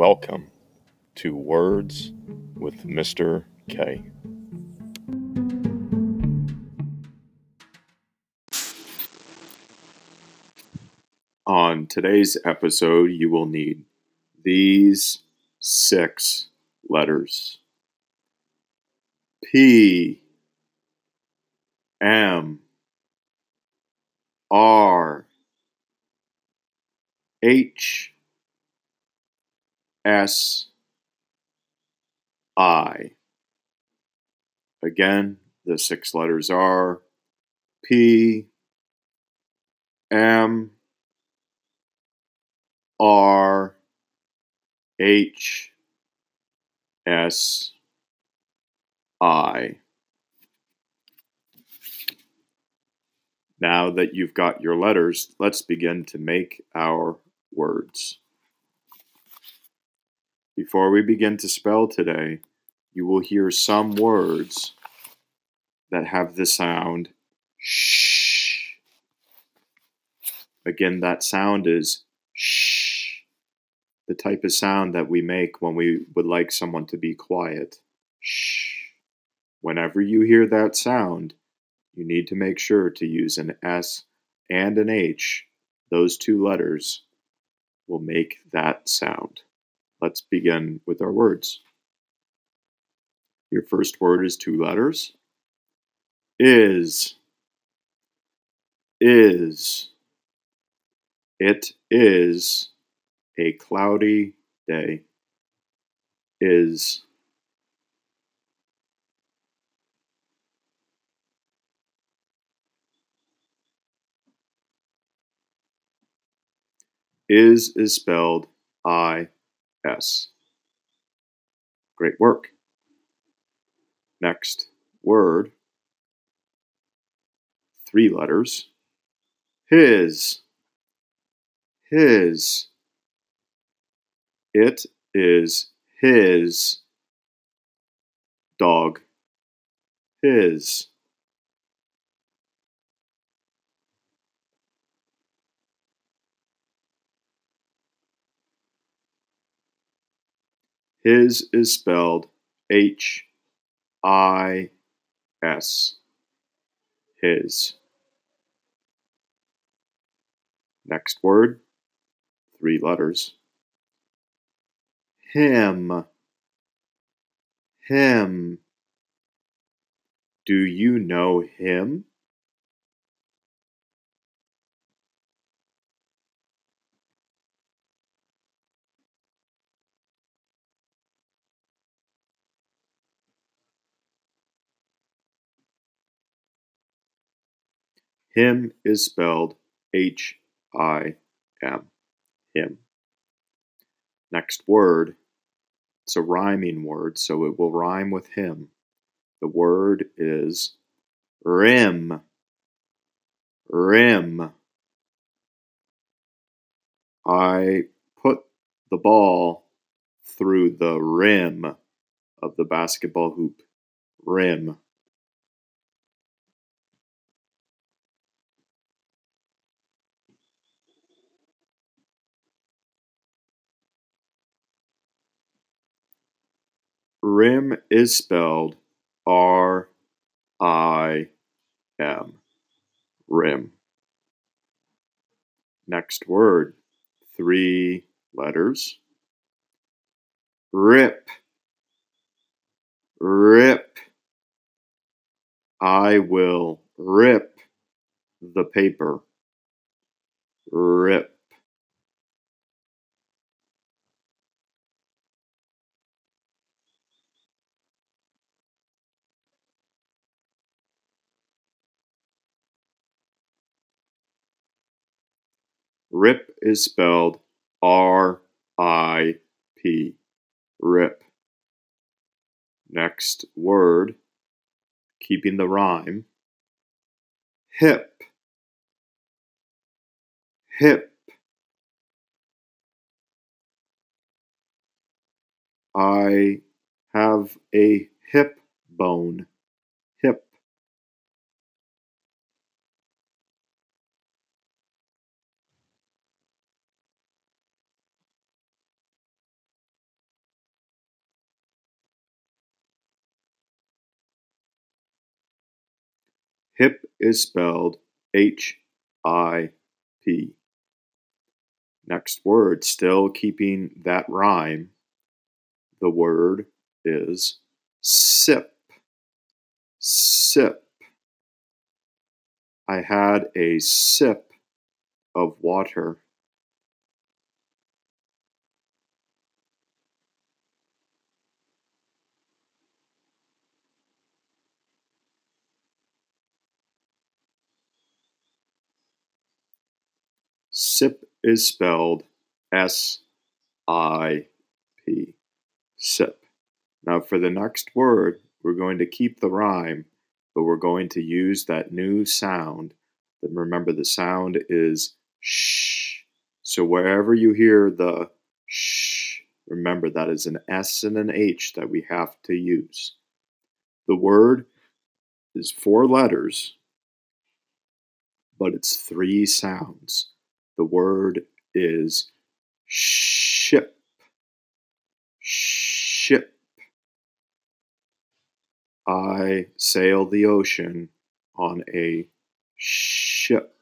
Welcome to Words with Mr. K. On today's episode, you will need these six letters P M R H S I. Again, the six letters are P M R H S I. Now that you've got your letters, let's begin to make our words. Before we begin to spell today, you will hear some words that have the sound shh. Again, that sound is shh, the type of sound that we make when we would like someone to be quiet. Shh. Whenever you hear that sound, you need to make sure to use an S and an H. Those two letters will make that sound. Let's begin with our words. Your first word is two letters. Is. Is. It is a cloudy day. Is. Is is spelled S. Great work. Next word, three letters. His. His. It is his dog. His. His is spelled H I S. His. Next word, three letters. Him. Him. Do you know him? Him is spelled H I M. Him. Next word, it's a rhyming word, so it will rhyme with him. The word is rim. Rim. I put the ball through the rim of the basketball hoop. Rim. Rim is spelled R I M. Rim. Next word, three letters. Rip. Rip. I will rip the paper. Rip. Rip is spelled R I P. Rip. Next word, keeping the rhyme. Hip. Hip. I have a hip bone. Hip. Hip is spelled H I P. Next word, still keeping that rhyme, the word is sip. Sip. I had a sip of water. Sip is spelled S I P. Sip. Now, for the next word, we're going to keep the rhyme, but we're going to use that new sound. And remember, the sound is sh. So, wherever you hear the sh, remember that is an S and an H that we have to use. The word is four letters, but it's three sounds. The word is ship. Ship. I sail the ocean on a ship.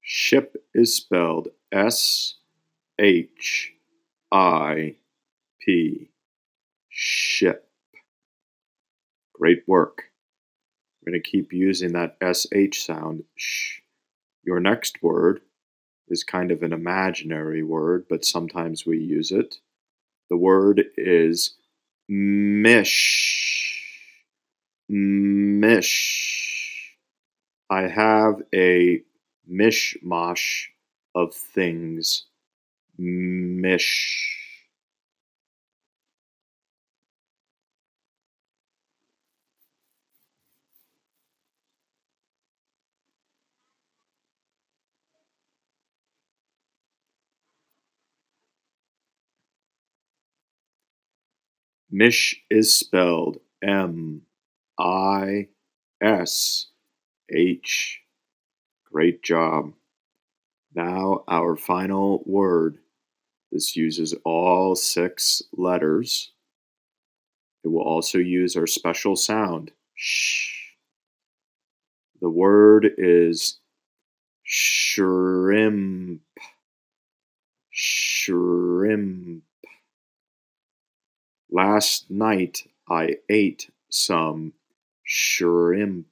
Ship is spelled S H I P. Ship. Great work. We're going to keep using that SH sound. Shh. Your next word is kind of an imaginary word, but sometimes we use it. The word is mish. Mish. I have a mishmash of things Mish. Mish is spelled M I S H. Great job. Now, our final word. This uses all six letters. It will also use our special sound, sh. The word is shrimp. Shrimp. Last night I ate some shrimp.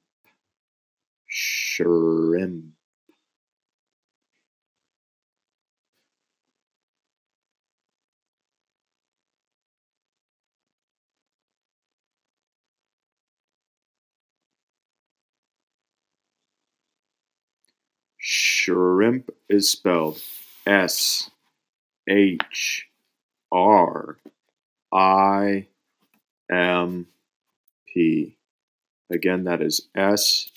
Shrimp. Shrimp is spelled S H R I M P. Again, that is S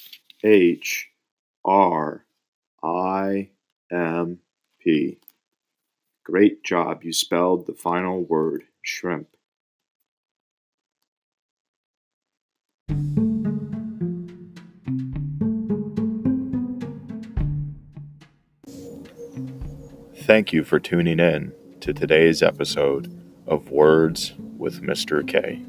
H R I M P. Great job. You spelled the final word, shrimp. Thank you for tuning in to today's episode of Words with Mr. K.